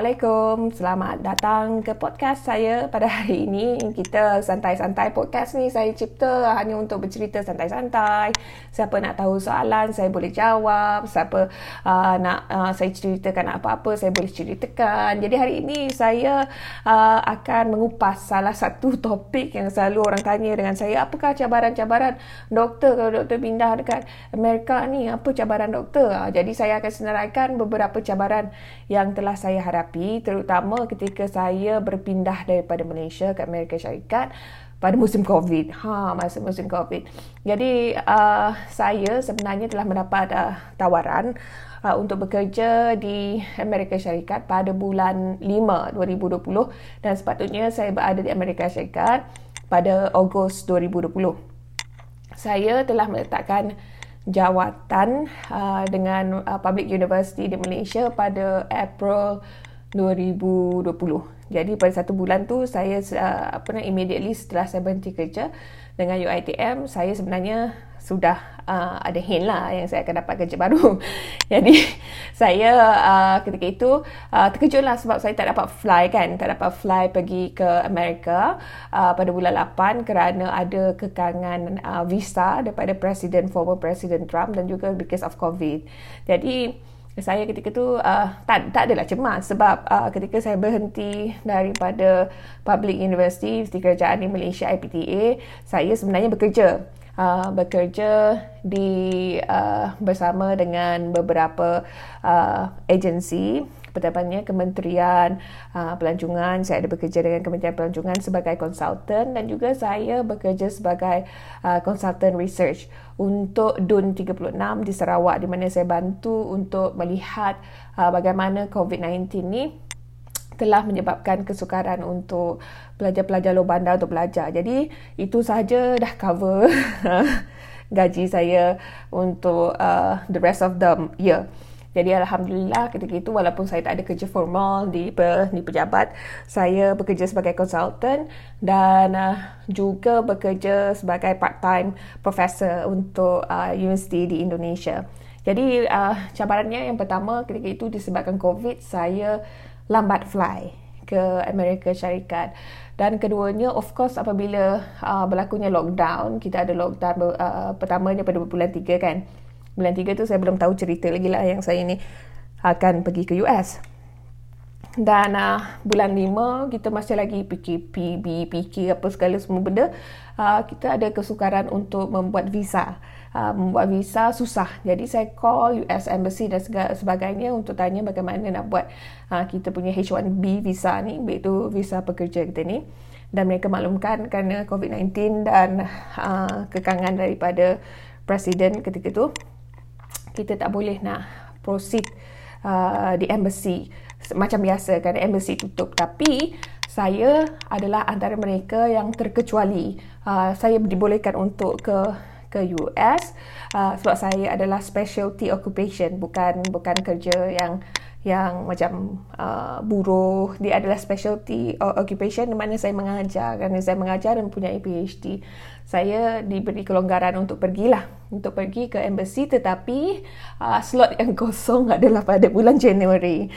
Assalamualaikum. Selamat datang ke podcast saya pada hari ini. Kita santai-santai podcast ni saya cipta hanya untuk bercerita santai-santai. Siapa nak tahu soalan, saya boleh jawab. Siapa uh, nak uh, saya ceritakan apa-apa, saya boleh ceritakan. Jadi hari ini saya uh, akan mengupas salah satu topik yang selalu orang tanya dengan saya. Apakah cabaran-cabaran doktor kalau doktor pindah dekat Amerika ni? Apa cabaran doktor? Uh, jadi saya akan senaraikan beberapa cabaran yang telah saya saya hadapi terutama ketika saya berpindah daripada Malaysia ke Amerika Syarikat pada musim COVID. Ha, masa musim COVID. Jadi uh, saya sebenarnya telah mendapat uh, tawaran uh, untuk bekerja di Amerika Syarikat pada bulan 5 2020 dan sepatutnya saya berada di Amerika Syarikat pada Ogos 2020. Saya telah meletakkan jawatan uh, dengan uh, Public University di Malaysia pada April 2020. Jadi pada satu bulan tu saya uh, apa nak immediately setelah saya berhenti kerja dengan UiTM saya sebenarnya sudah uh, ada hint lah yang saya akan dapat kerja baru. Jadi saya uh, ketika itu uh, terkejut lah sebab saya tak dapat fly kan. Tak dapat fly pergi ke Amerika uh, pada bulan 8 kerana ada kekangan uh, visa daripada Presiden, former Presiden Trump dan juga because of COVID. Jadi saya ketika tu uh, tak tak adalah cemas sebab uh, ketika saya berhenti daripada public university di kerajaan di Malaysia IPTA saya sebenarnya bekerja. Uh, bekerja di uh, bersama dengan beberapa uh, agensi Pertamanya Kementerian uh, Pelancongan saya ada bekerja dengan Kementerian Pelancongan sebagai konsultan dan juga saya bekerja sebagai uh, konsultan research untuk DUN 36 di Sarawak di mana saya bantu untuk melihat uh, bagaimana COVID-19 ni telah menyebabkan kesukaran untuk pelajar-pelajar luar bandar untuk belajar. Jadi itu sahaja dah cover gaji saya untuk uh, the rest of the year. Jadi Alhamdulillah ketika itu walaupun saya tak ada kerja formal di, di pejabat, saya bekerja sebagai konsultan dan uh, juga bekerja sebagai part-time professor untuk uh, universiti di Indonesia. Jadi uh, cabarannya yang pertama ketika itu disebabkan COVID, saya lambat fly ke Amerika Syarikat. Dan keduanya, of course, apabila uh, berlakunya lockdown, kita ada lockdown uh, pertamanya pada bulan 3 kan. Bulan 3 tu saya belum tahu cerita lagi lah yang saya ni akan pergi ke US. Dan uh, bulan 5 kita masih lagi PKP, BPK apa segala semua benda. Uh, kita ada kesukaran untuk membuat visa uh, membuat visa susah. Jadi saya call US Embassy dan sebagainya untuk tanya bagaimana nak buat uh, kita punya H1B visa ni, iaitu visa pekerja kita ni. Dan mereka maklumkan kerana COVID-19 dan uh, kekangan daripada Presiden ketika itu, kita tak boleh nak proceed uh, di embassy. Macam biasa kan embassy tutup. Tapi saya adalah antara mereka yang terkecuali. Uh, saya dibolehkan untuk ke ke US uh, sebab saya adalah specialty occupation bukan bukan kerja yang yang macam uh, buruh dia adalah specialty occupation. Di mana saya mengajar kerana saya mengajar dan punya PhD saya diberi kelonggaran untuk pergilah. Untuk pergi ke embassy tetapi uh, slot yang kosong adalah pada bulan Januari.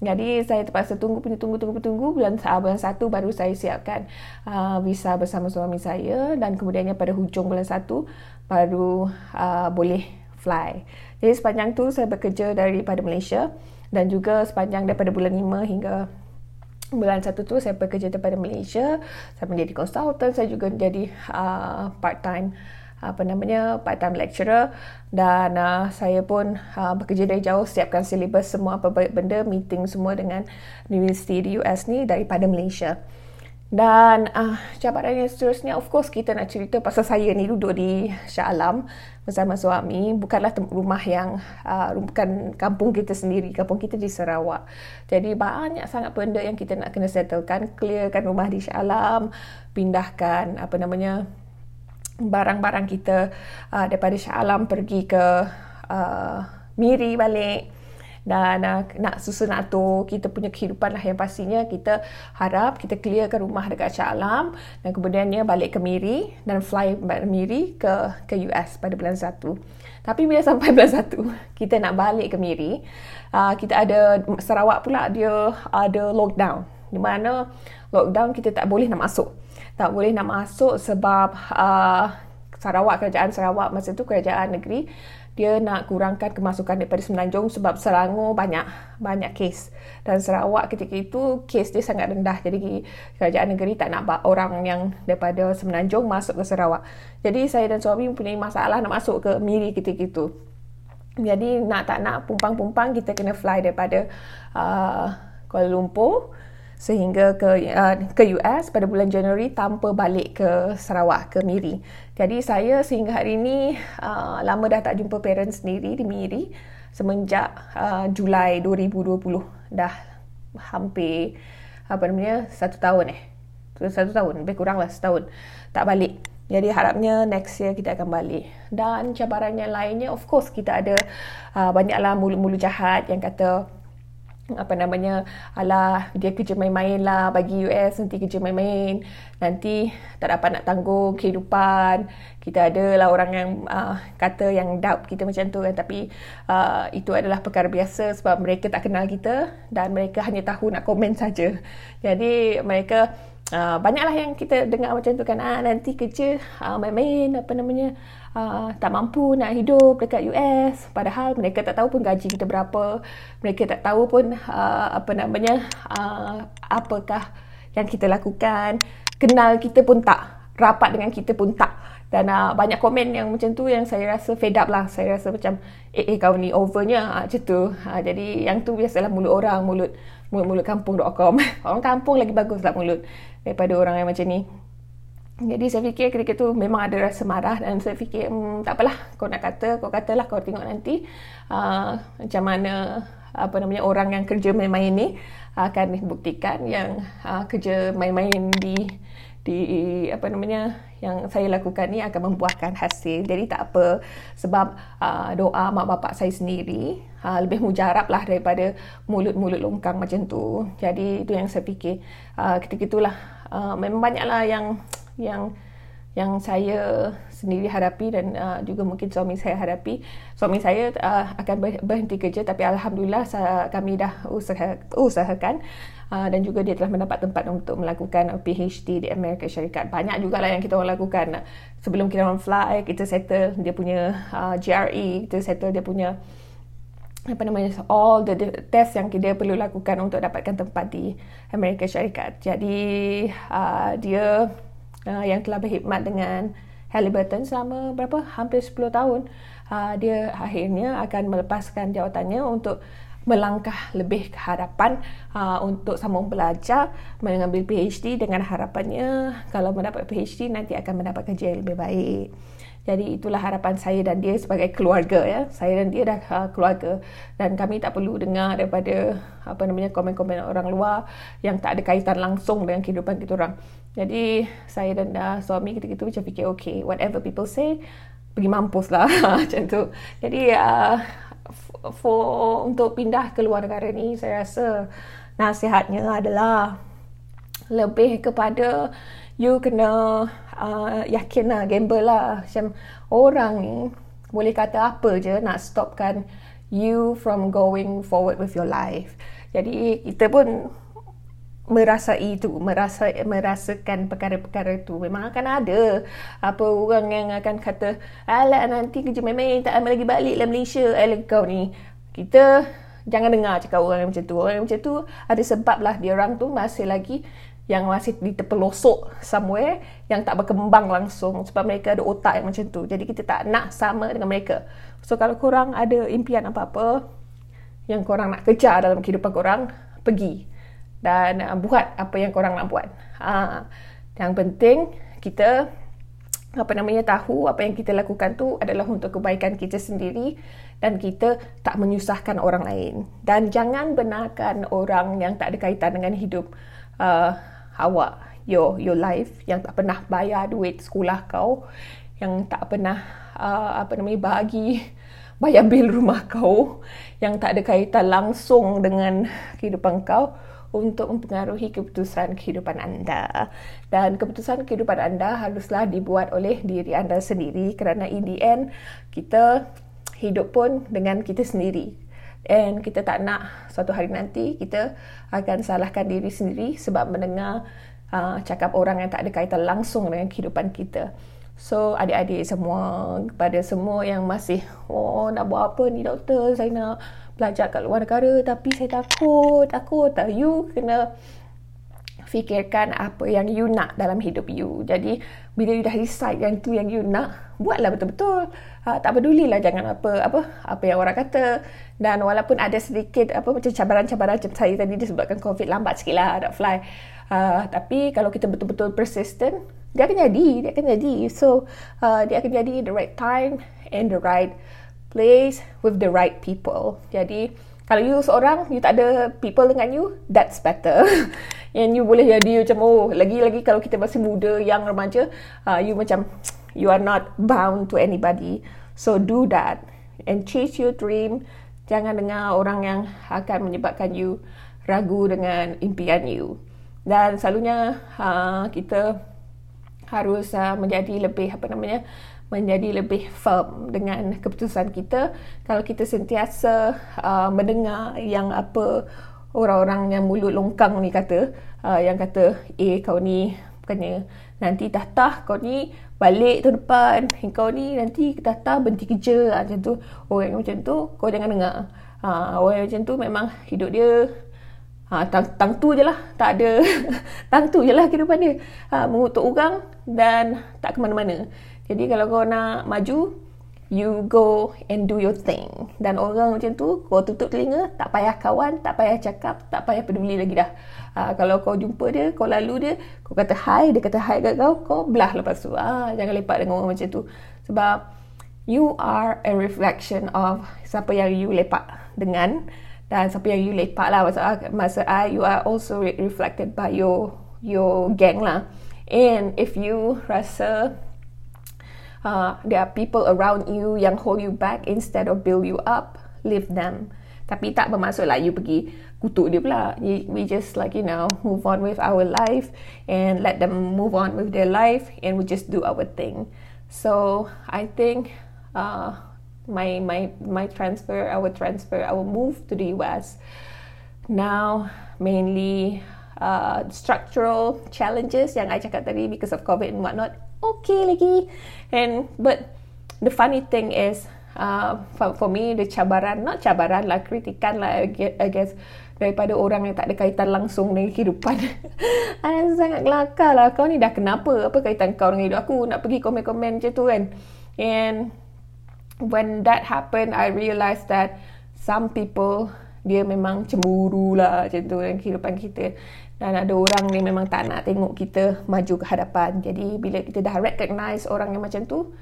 Jadi saya terpaksa tunggu punya tunggu tunggu tunggu bulan bulan satu baru saya siapkan uh, visa bersama suami saya. Dan kemudiannya pada hujung bulan satu baru uh, boleh fly. Jadi sepanjang tu saya bekerja daripada Malaysia dan juga sepanjang daripada bulan 5 hingga bulan satu tu saya bekerja daripada Malaysia. Saya menjadi konsultan, saya juga menjadi uh, part time apa namanya part time lecturer dan uh, saya pun uh, bekerja dari jauh siapkan silibus semua apa benda meeting semua dengan universiti di US ni daripada Malaysia dan uh, cabaran yang seterusnya of course kita nak cerita pasal saya ni duduk di Shah Alam bersama suami. Bukanlah rumah yang uh, bukan kampung kita sendiri kampung kita di Sarawak. Jadi banyak sangat benda yang kita nak kena settlekan clearkan rumah di Shah Alam pindahkan apa namanya barang-barang kita uh, daripada Shah Alam pergi ke uh, Miri balik dan uh, nak susun atur kita punya kehidupan lah yang pastinya kita harap kita clearkan rumah dekat Shah Alam dan kemudiannya balik ke Miri dan fly balik Miri ke ke US pada bulan 1 tapi bila sampai bulan 1 kita nak balik ke Miri uh, kita ada Sarawak pula dia ada lockdown. Di mana lockdown kita tak boleh nak masuk. Tak boleh nak masuk sebab uh, Sarawak kerajaan Sarawak masa tu kerajaan negeri dia nak kurangkan kemasukan daripada Semenanjung sebab Selangor banyak banyak kes. Dan Sarawak ketika itu kes dia sangat rendah. Jadi kerajaan negeri tak nak orang yang daripada Semenanjung masuk ke Sarawak. Jadi saya dan suami mempunyai masalah nak masuk ke Miri ketika itu. Jadi nak tak nak pumpang-pumpang kita kena fly daripada uh, Kuala Lumpur sehingga ke uh, ke US pada bulan Januari tanpa balik ke Sarawak ke Miri. Jadi saya sehingga hari ini uh, lama dah tak jumpa parents sendiri di Miri. Semenjak uh, Julai 2020 dah hampir apa namanya satu tahun eh. Satu tahun lebih kurang lah setahun tak balik. Jadi harapnya next year kita akan balik. Dan cabaran yang lainnya of course kita ada uh, banyaklah mulut-mulut jahat yang kata apa namanya alah dia kerja main-main lah bagi US nanti kerja main-main. Nanti tak dapat nak tanggung kehidupan. Kita ada lah orang yang uh, kata yang doubt kita macam tu kan. Tapi uh, itu adalah perkara biasa sebab mereka tak kenal kita dan mereka hanya tahu nak komen saja. Jadi mereka Uh, banyaklah yang kita dengar macam tu kan. Ah, nanti kerja uh, main-main apa namanya uh, tak mampu nak hidup dekat US padahal mereka tak tahu pun gaji kita berapa. Mereka tak tahu pun uh, apa namanya uh, apakah yang kita lakukan. Kenal kita pun tak. Rapat dengan kita pun tak dan uh, banyak komen yang macam tu yang saya rasa fed up lah. Saya rasa macam eh, eh kau ni overnya. Uh, macam tu. Uh, jadi yang tu biasalah mulut orang mulut mulut-mulut kampung.com orang kampung lagi bagus lah mulut daripada orang yang macam ni. Jadi saya fikir ketika tu memang ada rasa marah dan saya fikir hmm, tak apalah kau nak kata kau katalah kau tengok nanti uh, macam mana apa namanya orang yang kerja main-main ni akan buktikan yang uh, kerja main-main di di apa namanya yang saya lakukan ni akan membuahkan hasil. Jadi tak apa sebab uh, doa mak bapak saya sendiri uh, lebih mujarab lah daripada mulut-mulut longkang macam tu. Jadi itu yang saya fikir. Uh, ketika itulah uh, memang banyaklah yang yang yang saya sendiri hadapi dan uh, juga mungkin suami saya hadapi. Suami saya uh, akan berhenti kerja tapi alhamdulillah kami dah usaha, usahakan uh, dan juga dia telah mendapat tempat untuk melakukan PhD di Amerika Syarikat. Banyak juga lah yang kita orang lakukan. Sebelum kita orang fly, kita settle dia punya uh, GRE, kita settle dia punya apa namanya all the test yang dia perlu lakukan untuk dapatkan tempat di Amerika Syarikat. Jadi uh, dia uh, yang telah berkhidmat dengan Halliburton selama berapa hampir 10 tahun uh, dia akhirnya akan melepaskan jawatannya untuk melangkah lebih ke harapan uh, untuk sambung belajar mengambil PhD dengan harapannya kalau mendapat PhD nanti akan mendapat kerja yang lebih baik. Jadi itulah harapan saya dan dia sebagai keluarga ya. Saya dan dia dah uh, keluarga dan kami tak perlu dengar daripada apa namanya komen-komen orang luar yang tak ada kaitan langsung dengan kehidupan kita orang. Jadi saya dan uh, suami ketika itu macam fikir okay whatever people say pergi mampus lah macam tu. Jadi uh, for untuk pindah ke luar negara ni saya rasa nasihatnya adalah lebih kepada you kena uh, yakin lah, gamble lah. Macam orang ni boleh kata apa je nak stopkan you from going forward with your life. Jadi kita pun merasai itu, merasa merasakan perkara-perkara itu. Memang akan ada apa orang yang akan kata, alah nanti kerja main-main tak lagi balik lah Malaysia. Alah kau ni. Kita jangan dengar cakap orang yang macam tu. Orang yang macam tu ada sebab lah dia orang tu masih lagi yang masih di terpelosok somewhere yang tak berkembang langsung sebab mereka ada otak yang macam tu. Jadi kita tak nak sama dengan mereka. So kalau korang ada impian apa-apa yang korang nak kejar dalam kehidupan korang, pergi dan uh, buat apa yang korang nak buat. Ha. Yang penting kita apa namanya tahu apa yang kita lakukan tu adalah untuk kebaikan kita sendiri dan kita tak menyusahkan orang lain dan jangan benarkan orang yang tak ada kaitan dengan hidup uh, awak your your life yang tak pernah bayar duit sekolah kau yang tak pernah uh, apa namanya bagi bayar bil rumah kau yang tak ada kaitan langsung dengan kehidupan kau untuk mempengaruhi keputusan kehidupan anda. Dan keputusan kehidupan anda haruslah dibuat oleh diri anda sendiri kerana in the end kita hidup pun dengan kita sendiri. And kita tak nak suatu hari nanti kita akan salahkan diri sendiri sebab mendengar uh, cakap orang yang tak ada kaitan langsung dengan kehidupan kita. So adik-adik semua, kepada semua yang masih, oh nak buat apa ni doktor, saya nak belajar kat luar negara tapi saya takut takut tak you kena fikirkan apa yang you nak dalam hidup you. Jadi bila you dah decide yang tu yang you nak buatlah betul-betul. Ha, tak pedulilah jangan apa apa apa yang orang kata. Dan walaupun ada sedikit apa macam cabaran-cabaran macam saya tadi disebabkan covid lambat sikit lah nak fly. Uh, tapi kalau kita betul-betul persistent dia akan jadi dia akan jadi. So uh, dia akan jadi the right time and the right place with the right people. Jadi kalau you seorang, you tak ada people dengan you, that's better. And you boleh jadi macam, oh, lagi-lagi kalau kita masih muda, yang remaja, uh, you macam, you are not bound to anybody. So do that. And chase your dream. Jangan dengar orang yang akan menyebabkan you ragu dengan impian you. Dan selalunya uh, kita harus uh, menjadi lebih, apa namanya, menjadi lebih firm dengan keputusan kita kalau kita sentiasa uh, mendengar yang apa orang-orang yang mulut longkang ni kata uh, yang kata eh kau ni bukannya nanti dah tah kau ni balik tahun depan kau ni nanti dah tah berhenti kerja uh, macam tu orang yang macam tu kau jangan dengar uh, orang yang macam tu memang hidup dia Ha, tang, tang tu je lah. Tak ada. tang tu je lah kehidupan dia. Ha, mengutuk orang dan tak ke mana-mana. Jadi kalau kau nak maju, you go and do your thing. Dan orang macam tu, kau tutup telinga, tak payah kawan, tak payah cakap, tak payah peduli lagi dah. Ha, kalau kau jumpa dia, kau lalu dia, kau kata hi, dia kata hi kat kau, kau belah lepas tu. Ha, jangan lepak dengan orang macam tu. Sebab you are a reflection of siapa yang you lepak dengan dan siapa yang you lepak lah masa, masa I, you are also reflected by your your gang lah. And if you rasa uh, there are people around you yang hold you back instead of build you up, leave them. Tapi tak bermaksud lah you pergi kutuk dia pula. We just like, you know, move on with our life and let them move on with their life and we just do our thing. So, I think uh, my, my, my transfer, our transfer, our move to the US now mainly uh, structural challenges yang I cakap tadi because of COVID and whatnot okay lagi. And but the funny thing is, uh, for, for me the cabaran, not cabaran lah, kritikan lah, I guess daripada orang yang tak ada kaitan langsung dengan kehidupan. I sangat kelakar lah. Kau ni dah kenapa? Apa kaitan kau dengan hidup aku? Nak pergi komen-komen macam tu kan? And when that happened, I realised that some people dia memang cemburu lah macam tu dalam kehidupan kita dan ada orang ni memang tak nak tengok kita maju ke hadapan. Jadi bila kita dah recognize orang yang macam tu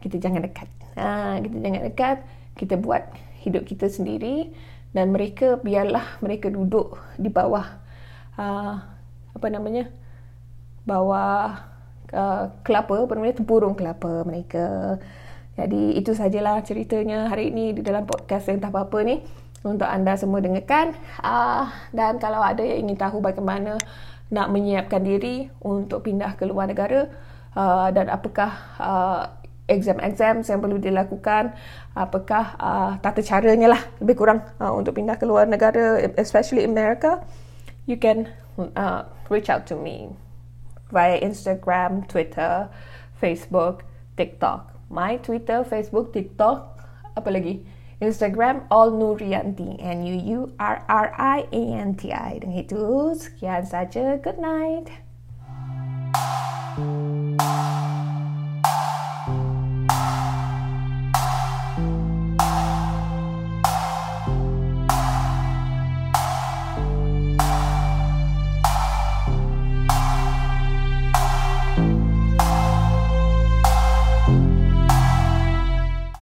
kita jangan dekat. Ha, kita jangan dekat. Kita buat hidup kita sendiri. Dan mereka biarlah mereka duduk di bawah uh, apa namanya bawah uh, kelapa. Apa namanya tempurung kelapa mereka. Jadi itu sajalah ceritanya hari ini di dalam podcast yang tak apa-apa ni untuk anda semua dengarkan uh, dan kalau ada yang ingin tahu bagaimana nak menyiapkan diri untuk pindah ke luar negara uh, dan apakah uh, exam-exam yang perlu dilakukan apakah uh, tata caranya lah lebih kurang uh, untuk pindah ke luar negara especially America you can uh, reach out to me via Instagram, Twitter, Facebook, TikTok. My Twitter, Facebook, TikTok, apa lagi? Instagram all Nurianti N U U R R I A N T I. Dengan itu sekian saja. Good night.